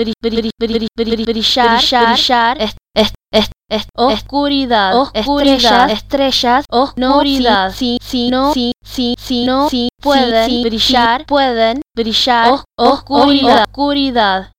brillar, brillar, oscuridad, oscuridad, estrellas, oscuridad, si, si no, si, si, si no, si pueden brillar, pueden brillar, oscuridad, oscuridad.